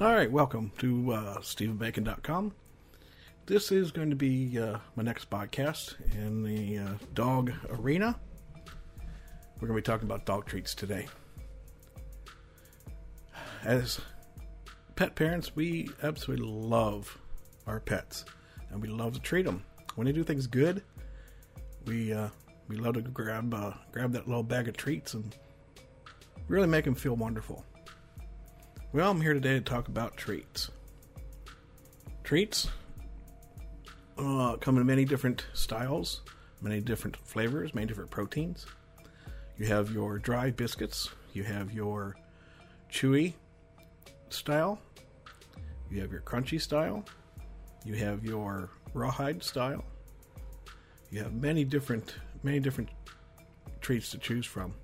All right, welcome to uh, StephenBacon.com. This is going to be uh, my next podcast in the uh, dog arena. We're going to be talking about dog treats today. As pet parents, we absolutely love our pets, and we love to treat them. When they do things good, we uh, we love to grab uh, grab that little bag of treats and really make them feel wonderful. Well, I'm here today to talk about treats. Treats uh, come in many different styles, many different flavors, many different proteins. You have your dry biscuits, you have your chewy style, you have your crunchy style, you have your rawhide style. You have many different many different treats to choose from.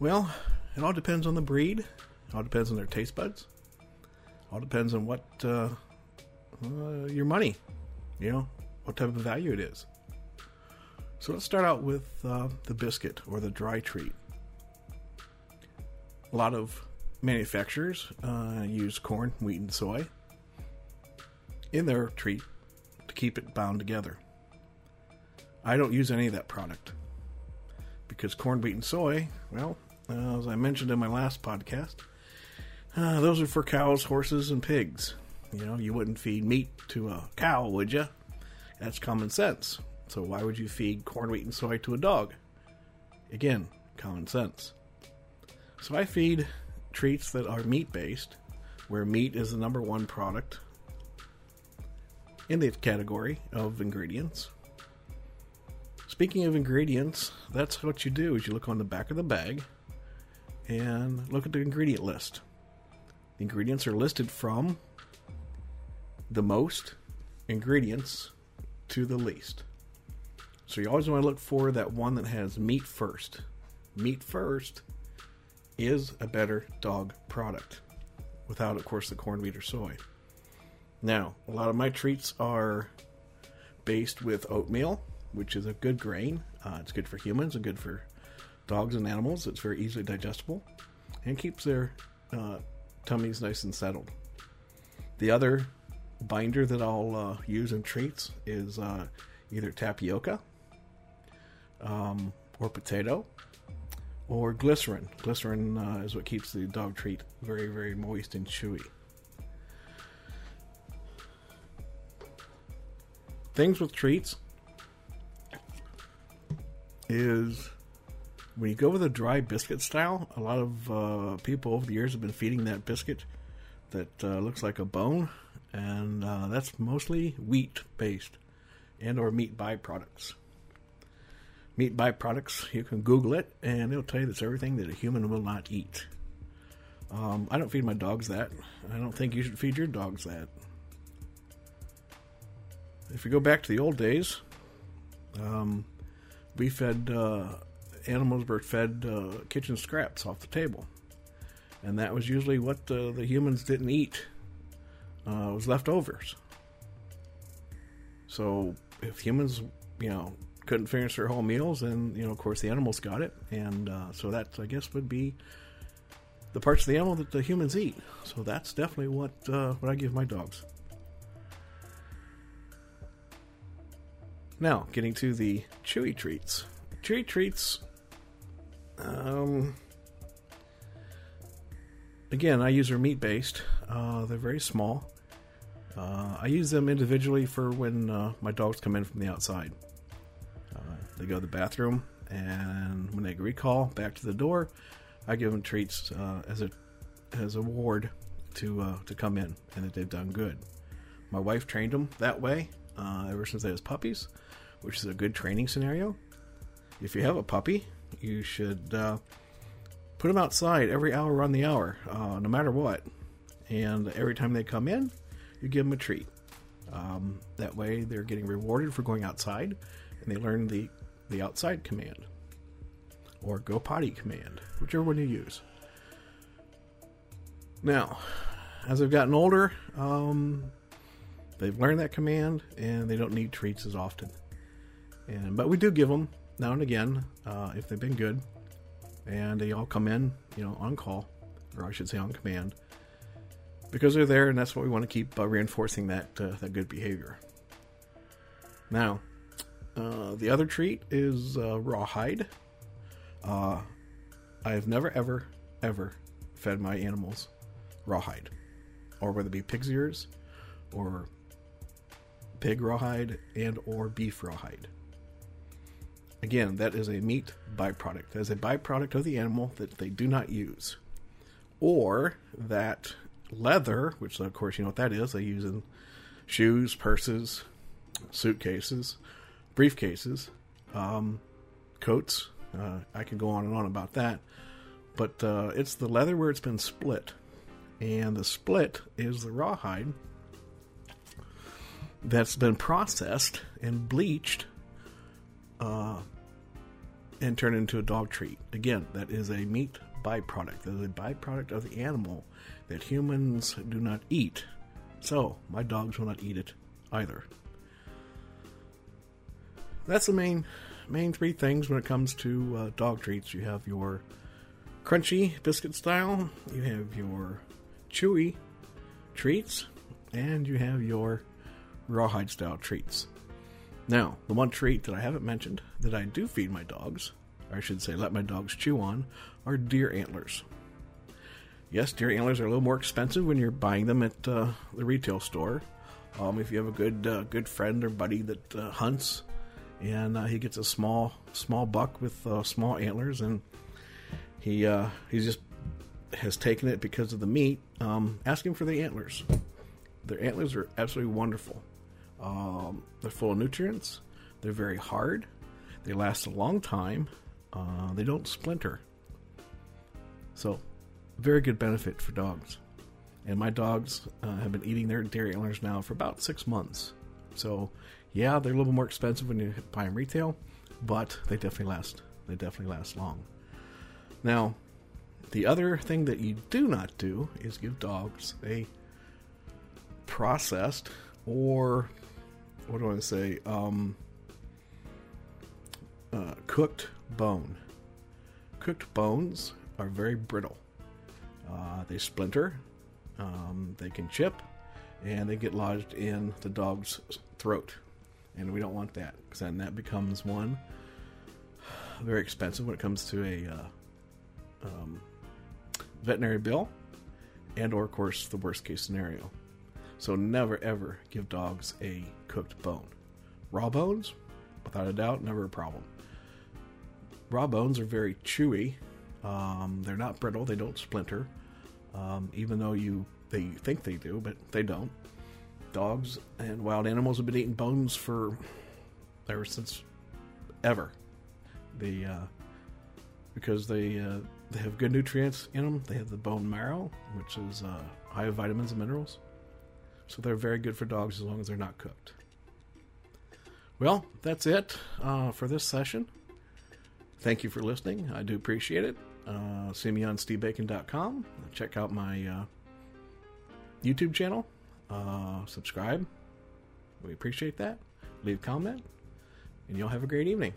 Well, it all depends on the breed. It all depends on their taste buds. It all depends on what uh, uh, your money, you know, what type of value it is. So let's start out with uh, the biscuit or the dry treat. A lot of manufacturers uh, use corn, wheat, and soy in their treat to keep it bound together. I don't use any of that product because corn, wheat, and soy, well, uh, as I mentioned in my last podcast, uh, those are for cows, horses, and pigs. You know, you wouldn't feed meat to a cow, would you? That's common sense. So why would you feed corn, wheat, and soy to a dog? Again, common sense. So I feed treats that are meat based, where meat is the number one product in the category of ingredients. Speaking of ingredients, that's what you do is you look on the back of the bag and look at the ingredient list. The ingredients are listed from the most ingredients to the least. So you always want to look for that one that has meat first. Meat first is a better dog product without, of course, the corn, wheat, or soy. Now, a lot of my treats are based with oatmeal, which is a good grain. Uh, it's good for humans and good for dogs and animals. It's very easily digestible and keeps their uh, tummies nice and settled. The other binder that I'll uh, use in treats is uh, either tapioca um, or potato or glycerin. Glycerin uh, is what keeps the dog treat very, very moist and chewy. Things with treats is when you go with a dry biscuit style, a lot of uh, people over the years have been feeding that biscuit that uh, looks like a bone, and uh, that's mostly wheat based and or meat byproducts. Meat byproducts, you can Google it, and it'll tell you that's everything that a human will not eat. Um, I don't feed my dogs that. I don't think you should feed your dogs that. If you go back to the old days, um, we fed uh, animals were fed uh, kitchen scraps off the table, and that was usually what uh, the humans didn't eat. Uh, was leftovers. So if humans, you know, couldn't finish their whole meals, then you know, of course, the animals got it, and uh, so that I guess would be the parts of the animal that the humans eat. So that's definitely what uh, what I give my dogs. Now, getting to the chewy treats. Chewy treats, um, again, I use are meat based. Uh, they're very small. Uh, I use them individually for when uh, my dogs come in from the outside. Uh, they go to the bathroom, and when they recall back to the door, I give them treats uh, as a as a ward to uh, to come in, and that they've done good. My wife trained them that way ever since they was puppies which is a good training scenario. If you have a puppy, you should uh, put them outside every hour on the hour, uh, no matter what. And every time they come in, you give them a treat. Um, that way, they're getting rewarded for going outside, and they learn the the outside command or go potty command, whichever one you use. Now, as I've gotten older, um, they've learned that command, and they don't need treats as often. And but we do give them now and again uh, if they've been good, and they all come in, you know, on call. or I should say on command, because they're there, and that's what we want to keep uh, reinforcing that uh, that good behavior. Now, uh, the other treat is uh, rawhide. Uh, I have never, ever, ever fed my animals rawhide, or whether it be pig's ears, or pig rawhide, and or beef rawhide. Again, that is a meat byproduct. That is a byproduct of the animal that they do not use, or that leather, which of course you know what that is. They use in shoes, purses, suitcases, briefcases, um, coats. Uh, I can go on and on about that, but uh, it's the leather where it's been split, and the split is the rawhide that's been processed and bleached uh, and turned into a dog treat. Again, that is a meat byproduct. That is a byproduct of the animal that humans do not eat. So, my dogs will not eat it either. That's the main main three things when it comes to uh, dog treats. You have your crunchy biscuit style, you have your chewy treats, and you have your rawhide style treats. Now, the one treat that I haven't mentioned that I do feed my dogs, or I should say let my dogs chew on, are deer antlers. Yes, deer antlers are a little more expensive when you're buying them at uh, the retail store. Um, if you have a good uh, good friend or buddy that uh, hunts, and uh, he gets a small small buck with uh, small antlers, and he uh, he just has taken it because of the meat. Um, ask him for the antlers. Their antlers are absolutely wonderful. Um, they're full of nutrients. They're very hard. They last a long time. Uh, they don't splinter. So, very good benefit for dogs. And my dogs uh, have been eating their dairy antlers now for about six months. So, yeah, they're a little more expensive when you buy them retail, but they definitely last. They definitely last long. Now, the other thing that you do not do is give dogs a processed or what do I say? Um, uh, cooked bone. Cooked bones are very brittle. Uh, they splinter, um, they can chip, and they get lodged in the dog's throat. And we don't want that because then that becomes one very expensive when it comes to a uh, um, veterinary bill, and or of course the worst case scenario. So never ever give dogs a cooked bone. Raw bones, without a doubt, never a problem. Raw bones are very chewy. Um, they're not brittle. They don't splinter. Um, even though you they think they do, but they don't. Dogs and wild animals have been eating bones for ever since ever. The uh, because they uh, they have good nutrients in them. They have the bone marrow, which is uh, high of vitamins and minerals. So they're very good for dogs as long as they're not cooked. Well, that's it uh, for this session. Thank you for listening. I do appreciate it. Uh, see me on stevebacon.com. Check out my uh, YouTube channel. Uh, subscribe. We appreciate that. Leave comment. And you'll have a great evening.